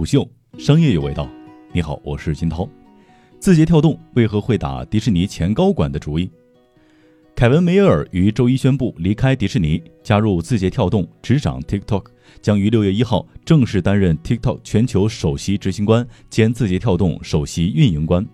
虎嗅商业有味道，你好，我是金涛。字节跳动为何会打迪士尼前高管的主意？凯文·梅尔于周一宣布离开迪士尼，加入字节跳动，执掌 TikTok，将于六月一号正式担任 TikTok 全球首席执行官兼字节跳动首席运营官。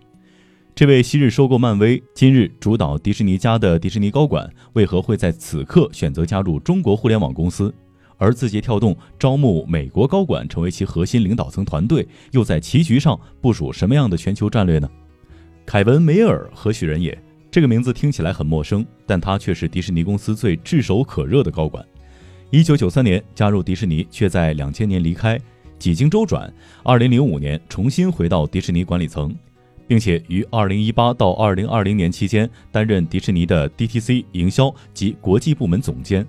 这位昔日收购漫威、今日主导迪士尼家的迪士尼高管，为何会在此刻选择加入中国互联网公司？而字节跳动招募美国高管成为其核心领导层团队，又在棋局上部署什么样的全球战略呢？凯文·梅尔何许人也？这个名字听起来很陌生，但他却是迪士尼公司最炙手可热的高管。一九九三年加入迪士尼，却在两千年离开，几经周转，二零零五年重新回到迪士尼管理层，并且于二零一八到二零二零年期间担任迪士尼的 DTC 营销及国际部门总监。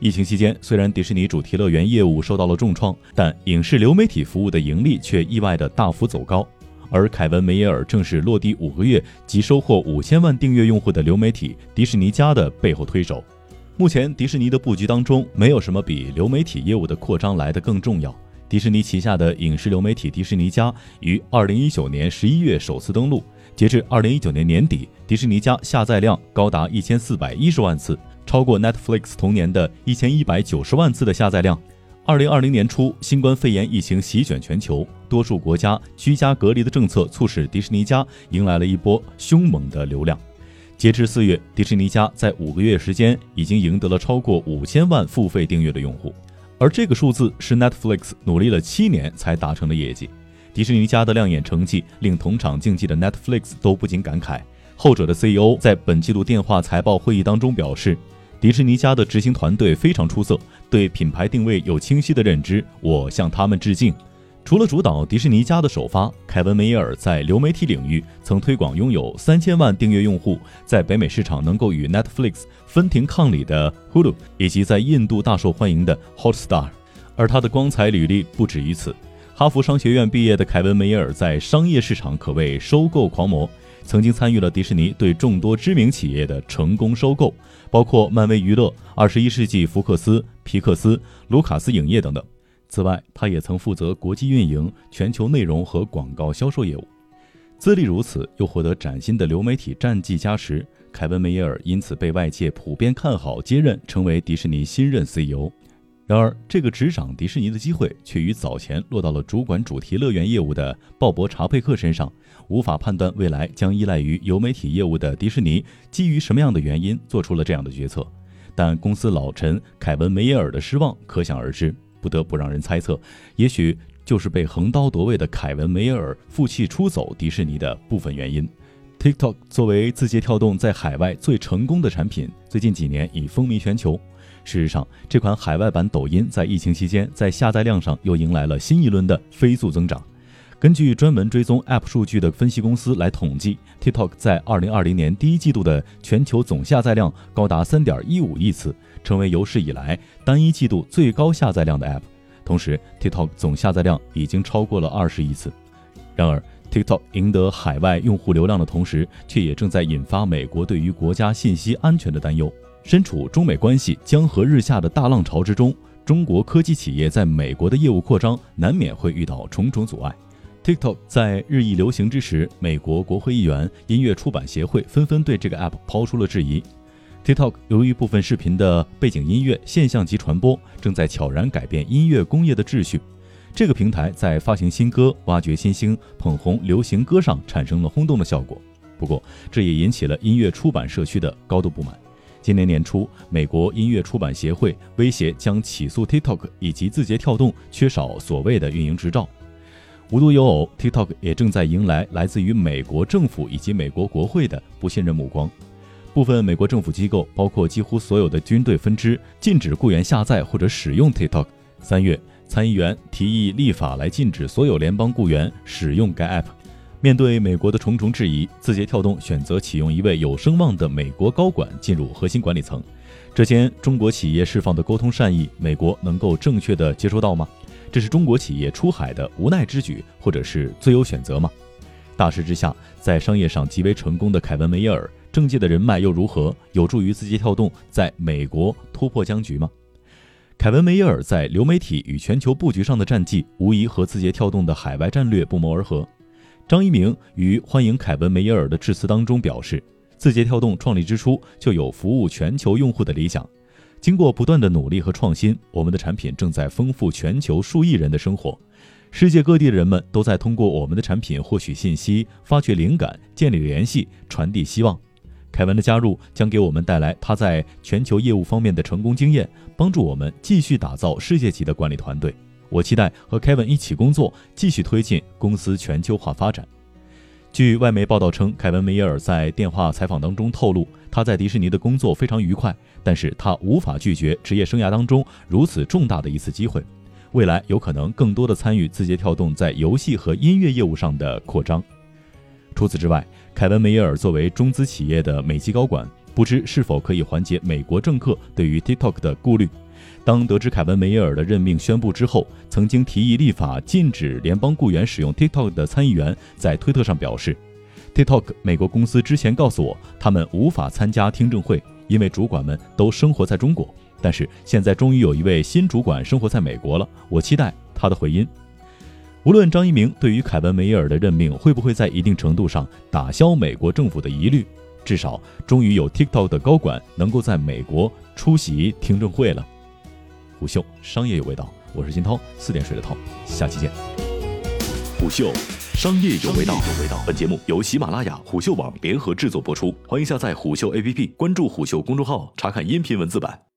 疫情期间，虽然迪士尼主题乐园业务受到了重创，但影视流媒体服务的盈利却意外的大幅走高。而凯文·梅耶尔正是落地五个月即收获五千万订阅用户的流媒体迪士尼家的背后推手。目前，迪士尼的布局当中，没有什么比流媒体业务的扩张来得更重要。迪士尼旗下的影视流媒体迪士尼家于二零一九年十一月首次登陆，截至二零一九年年底，迪士尼家下载量高达一千四百一十万次。超过 Netflix 同年的一千一百九十万次的下载量。二零二零年初，新冠肺炎疫情席卷全球，多数国家居家隔离的政策促使迪士尼家迎来了一波凶猛的流量。截至四月，迪士尼家在五个月时间已经赢得了超过五千万付费订阅的用户，而这个数字是 Netflix 努力了七年才达成的业绩。迪士尼家的亮眼成绩令同场竞技的 Netflix 都不禁感慨。后者的 CEO 在本季度电话财报会议当中表示。迪士尼家的执行团队非常出色，对品牌定位有清晰的认知，我向他们致敬。除了主导迪士尼家的首发，凯文·梅耶尔在流媒体领域曾推广拥有三千万订阅用户，在北美市场能够与 Netflix 分庭抗礼的 Hulu，以及在印度大受欢迎的 Hotstar。而他的光彩履历不止于此。哈佛商学院毕业的凯文·梅耶尔在商业市场可谓收购狂魔。曾经参与了迪士尼对众多知名企业的成功收购，包括漫威娱乐、二十一世纪福克斯、皮克斯、卢卡斯影业等等。此外，他也曾负责国际运营、全球内容和广告销售业务。资历如此，又获得崭新的流媒体战绩加持，凯文·梅耶尔因此被外界普遍看好，接任成为迪士尼新任 CEO。然而，这个执掌迪士尼的机会却与早前落到了主管主题乐园业务的鲍勃·查佩克身上。无法判断未来将依赖于流媒体业务的迪士尼，基于什么样的原因做出了这样的决策？但公司老臣凯文·梅耶尔的失望可想而知，不得不让人猜测，也许就是被横刀夺位的凯文·梅耶尔负气出走迪士尼的部分原因。TikTok 作为字节跳动在海外最成功的产品，最近几年已风靡全球。事实上，这款海外版抖音在疫情期间，在下载量上又迎来了新一轮的飞速增长。根据专门追踪 App 数据的分析公司来统计，TikTok 在2020年第一季度的全球总下载量高达3.15亿次，成为有史以来单一季度最高下载量的 App。同时，TikTok 总下载量已经超过了20亿次。然而，TikTok 赢得海外用户流量的同时，却也正在引发美国对于国家信息安全的担忧。身处中美关系江河日下的大浪潮之中，中国科技企业在美国的业务扩张难免会遇到重重阻碍。TikTok 在日益流行之时，美国国会议员、音乐出版协会纷纷对这个 App 抛出了质疑。TikTok 由于部分视频的背景音乐现象级传播，正在悄然改变音乐工业的秩序。这个平台在发行新歌、挖掘新星、捧红流行歌上产生了轰动的效果。不过，这也引起了音乐出版社区的高度不满。今年年初，美国音乐出版协会威胁将起诉 TikTok 以及字节跳动缺少所谓的运营执照。无独有偶，TikTok 也正在迎来来自于美国政府以及美国国会的不信任目光。部分美国政府机构，包括几乎所有的军队分支，禁止雇员下载或者使用 TikTok。三月，参议员提议立法来禁止所有联邦雇员使用该 App。面对美国的重重质疑，字节跳动选择启用一位有声望的美国高管进入核心管理层。这间中国企业释放的沟通善意，美国能够正确的接收到吗？这是中国企业出海的无奈之举，或者是最优选择吗？大势之下，在商业上极为成功的凯文·梅耶尔，政界的人脉又如何？有助于字节跳动在美国突破僵局吗？凯文·梅耶尔在流媒体与全球布局上的战绩，无疑和字节跳动的海外战略不谋而合。张一鸣于欢迎凯文·梅耶尔的致辞当中表示，字节跳动创立之初就有服务全球用户的理想，经过不断的努力和创新，我们的产品正在丰富全球数亿人的生活。世界各地的人们都在通过我们的产品获取信息、发掘灵感、建立联系、传递希望。凯文的加入将给我们带来他在全球业务方面的成功经验，帮助我们继续打造世界级的管理团队。我期待和凯文一起工作，继续推进公司全球化发展。据外媒报道称，凯文·梅耶尔在电话采访当中透露，他在迪士尼的工作非常愉快，但是他无法拒绝职业生涯当中如此重大的一次机会，未来有可能更多的参与字节跳动在游戏和音乐业务上的扩张。除此之外，凯文·梅耶尔作为中资企业的美籍高管，不知是否可以缓解美国政客对于 TikTok 的顾虑。当得知凯文·梅耶尔的任命宣布之后，曾经提议立法禁止联邦雇员使用 TikTok 的参议员在推特上表示：“TikTok 美国公司之前告诉我，他们无法参加听证会，因为主管们都生活在中国。但是现在终于有一位新主管生活在美国了，我期待他的回音。”无论张一鸣对于凯文·梅耶尔的任命会不会在一定程度上打消美国政府的疑虑，至少终于有 TikTok 的高管能够在美国出席听证会了。虎嗅商业有味道，我是金涛，四点水的涛，下期见。虎嗅商业有味道，有味道本节目由喜马拉雅、虎嗅网联合制作播出，欢迎下载虎嗅 APP，关注虎嗅公众号，查看音频文字版。